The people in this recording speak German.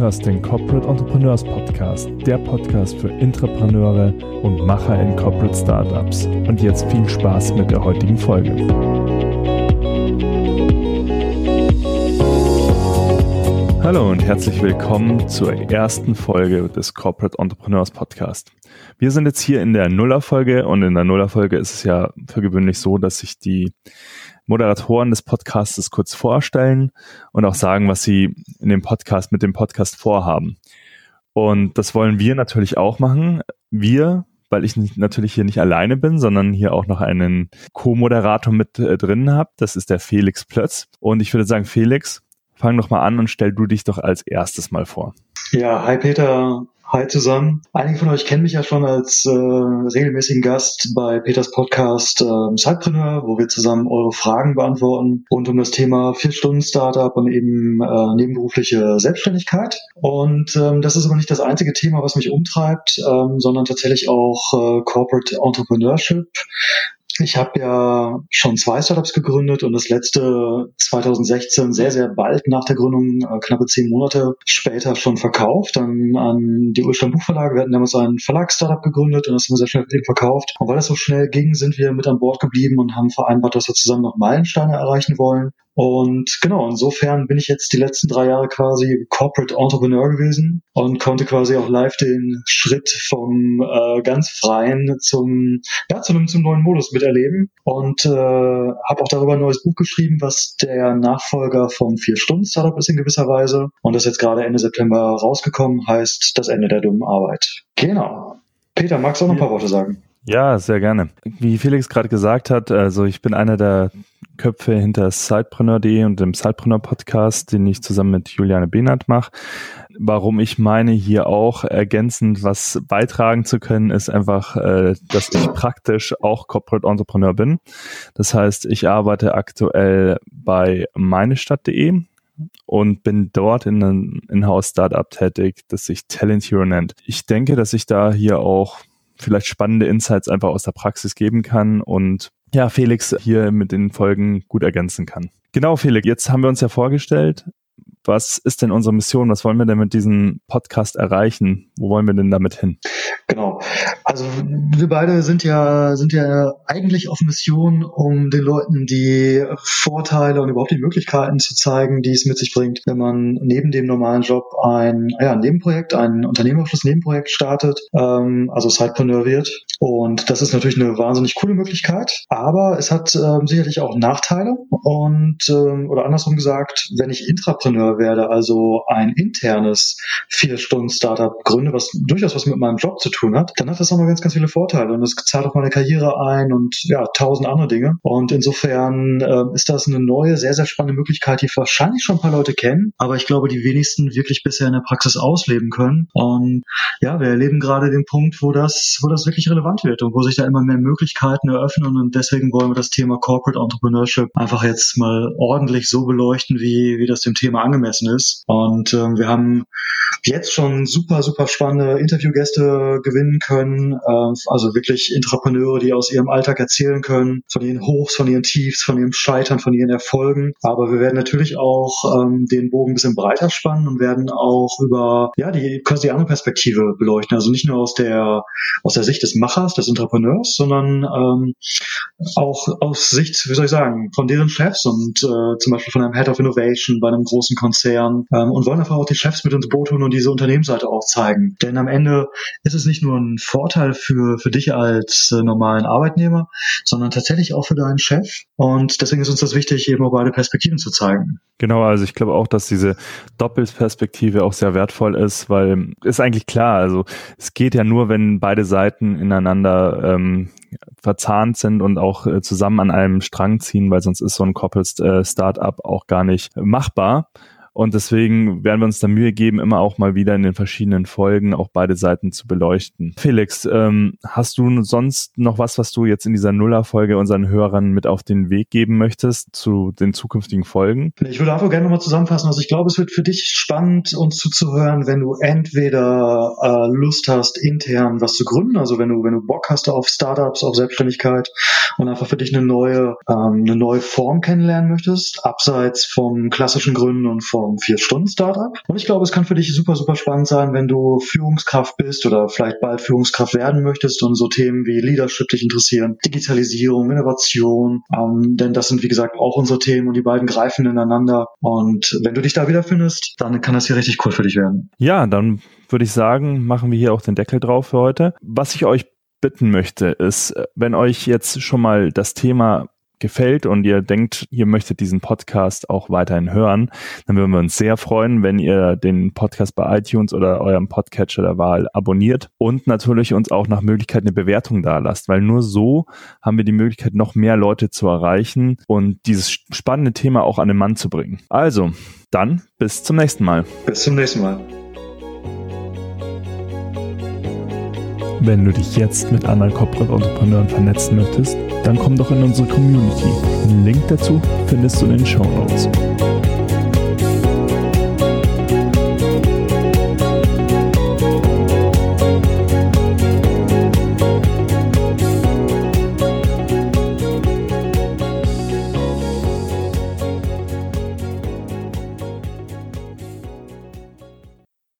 hörst den Corporate Entrepreneurs Podcast, der Podcast für Intrapreneure und Macher in Corporate Startups. Und jetzt viel Spaß mit der heutigen Folge. Hallo und herzlich willkommen zur ersten Folge des Corporate Entrepreneurs Podcast. Wir sind jetzt hier in der Nullerfolge und in der Nullerfolge ist es ja für gewöhnlich so, dass sich die Moderatoren des Podcasts kurz vorstellen und auch sagen, was sie in dem Podcast mit dem Podcast vorhaben. Und das wollen wir natürlich auch machen. Wir, weil ich natürlich hier nicht alleine bin, sondern hier auch noch einen Co-Moderator mit äh, drin habe. Das ist der Felix Plötz. Und ich würde sagen, Felix, fang doch mal an und stell du dich doch als erstes mal vor. Ja, hi Peter. Hi zusammen. Einige von euch kennen mich ja schon als äh, regelmäßigen Gast bei Peters Podcast äh, Sidepreneur, wo wir zusammen eure Fragen beantworten rund um das Thema Vier-Stunden-Startup und eben äh, nebenberufliche Selbstständigkeit. Und ähm, das ist aber nicht das einzige Thema, was mich umtreibt, ähm, sondern tatsächlich auch äh, Corporate Entrepreneurship. Ich habe ja schon zwei Startups gegründet und das letzte 2016 sehr, sehr bald nach der Gründung, äh, knappe zehn Monate später schon verkauft dann an die Ulstein Buchverlage. Wir hatten damals ein Verlagsstartup gegründet und das haben wir sehr schnell verkauft. Und weil das so schnell ging, sind wir mit an Bord geblieben und haben vereinbart, dass wir zusammen noch Meilensteine erreichen wollen. Und genau, insofern bin ich jetzt die letzten drei Jahre quasi Corporate Entrepreneur gewesen und konnte quasi auch live den Schritt vom äh, ganz freien zum, ja, zu einem zum neuen Modus miterleben und äh, habe auch darüber ein neues Buch geschrieben, was der Nachfolger vom Vier-Stunden-Startup ist in gewisser Weise. Und das ist jetzt gerade Ende September rausgekommen, heißt das Ende der dummen Arbeit. Genau. Peter, magst du auch noch ein paar Worte sagen? Ja, sehr gerne. Wie Felix gerade gesagt hat, also ich bin einer der Köpfe hinter Sidepreneur.de und dem Sidepreneur Podcast, den ich zusammen mit Juliane Behnert mache. Warum ich meine, hier auch ergänzend was beitragen zu können, ist einfach, äh, dass ich praktisch auch Corporate Entrepreneur bin. Das heißt, ich arbeite aktuell bei meinestadt.de und bin dort in einem Inhouse-Startup tätig, das sich Talent Hero nennt. Ich denke, dass ich da hier auch vielleicht spannende Insights einfach aus der Praxis geben kann und ja, Felix hier mit den Folgen gut ergänzen kann. Genau, Felix, jetzt haben wir uns ja vorgestellt, was ist denn unsere Mission? Was wollen wir denn mit diesem Podcast erreichen? Wo wollen wir denn damit hin? Genau. Also wir beide sind ja, sind ja eigentlich auf Mission, um den Leuten die Vorteile und überhaupt die Möglichkeiten zu zeigen, die es mit sich bringt, wenn man neben dem normalen Job ein, ja, ein Nebenprojekt, ein unternehmerisches Nebenprojekt startet, ähm, also Sidepreneur wird. Und das ist natürlich eine wahnsinnig coole Möglichkeit, aber es hat ähm, sicherlich auch Nachteile und ähm, oder andersrum gesagt, wenn ich Intrapreneur werde, also ein internes Vier-Stunden-Startup gründe, was durchaus was mit meinem Job zu tun hat, dann hat das nochmal ganz, ganz viele Vorteile und es zahlt auch meine Karriere ein und ja, tausend andere Dinge. Und insofern äh, ist das eine neue, sehr, sehr spannende Möglichkeit, die wahrscheinlich schon ein paar Leute kennen, aber ich glaube, die wenigsten wirklich bisher in der Praxis ausleben können. Und ja, wir erleben gerade den Punkt, wo das, wo das wirklich relevant wird und wo sich da immer mehr Möglichkeiten eröffnen und deswegen wollen wir das Thema Corporate Entrepreneurship einfach jetzt mal ordentlich so beleuchten, wie, wie das dem Thema angemessen angemessen ist. Und ähm, wir haben jetzt schon super, super spannende Interviewgäste gewinnen können. Äh, also wirklich Intrapreneure, die aus ihrem Alltag erzählen können, von ihren Hochs, von ihren Tiefs, von ihrem Scheitern, von ihren Erfolgen. Aber wir werden natürlich auch ähm, den Bogen ein bisschen breiter spannen und werden auch über ja die die andere Perspektive beleuchten. Also nicht nur aus der aus der Sicht des Machers, des Entrepreneurs, sondern ähm, auch aus Sicht, wie soll ich sagen, von deren Chefs und äh, zum Beispiel von einem Head of Innovation bei einem großen Konzern ähm, und wollen einfach auch die Chefs mit ins Boot holen und diese Unternehmensseite auch zeigen. Denn am Ende ist es nicht nur ein Vorteil für, für dich als äh, normalen Arbeitnehmer, sondern tatsächlich auch für deinen Chef. Und deswegen ist uns das wichtig, eben auch beide Perspektiven zu zeigen. Genau, also ich glaube auch, dass diese Doppelperspektive auch sehr wertvoll ist, weil ist eigentlich klar, also es geht ja nur, wenn beide Seiten ineinander ähm, verzahnt sind und auch äh, zusammen an einem Strang ziehen, weil sonst ist so ein Corporate äh, Startup auch gar nicht machbar. Und deswegen werden wir uns da Mühe geben, immer auch mal wieder in den verschiedenen Folgen auch beide Seiten zu beleuchten. Felix, ähm, hast du sonst noch was, was du jetzt in dieser Nuller-Folge unseren Hörern mit auf den Weg geben möchtest zu den zukünftigen Folgen? Ich würde einfach gerne nochmal zusammenfassen. Also ich glaube, es wird für dich spannend, uns zuzuhören, wenn du entweder äh, Lust hast, intern was zu gründen, also wenn du, wenn du Bock hast auf Startups, auf Selbstständigkeit und einfach für dich eine neue, ähm, eine neue Form kennenlernen möchtest, abseits vom klassischen Gründen und vom um vier Stunden Startup. Und ich glaube, es kann für dich super, super spannend sein, wenn du Führungskraft bist oder vielleicht bald Führungskraft werden möchtest und so Themen wie Leadership dich interessieren, Digitalisierung, Innovation, ähm, denn das sind, wie gesagt, auch unsere Themen und die beiden greifen ineinander. Und wenn du dich da wiederfindest, dann kann das hier richtig cool für dich werden. Ja, dann würde ich sagen, machen wir hier auch den Deckel drauf für heute. Was ich euch bitten möchte, ist, wenn euch jetzt schon mal das Thema gefällt und ihr denkt, ihr möchtet diesen Podcast auch weiterhin hören, dann würden wir uns sehr freuen, wenn ihr den Podcast bei iTunes oder eurem Podcatcher der Wahl abonniert und natürlich uns auch nach Möglichkeit eine Bewertung da lasst, weil nur so haben wir die Möglichkeit, noch mehr Leute zu erreichen und dieses spannende Thema auch an den Mann zu bringen. Also, dann bis zum nächsten Mal. Bis zum nächsten Mal. Wenn du dich jetzt mit anderen Corporate Entrepreneuren vernetzen möchtest, dann komm doch in unsere Community. Einen Link dazu findest du in den Show Notes.